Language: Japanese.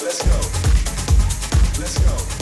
Let's go. Let's go.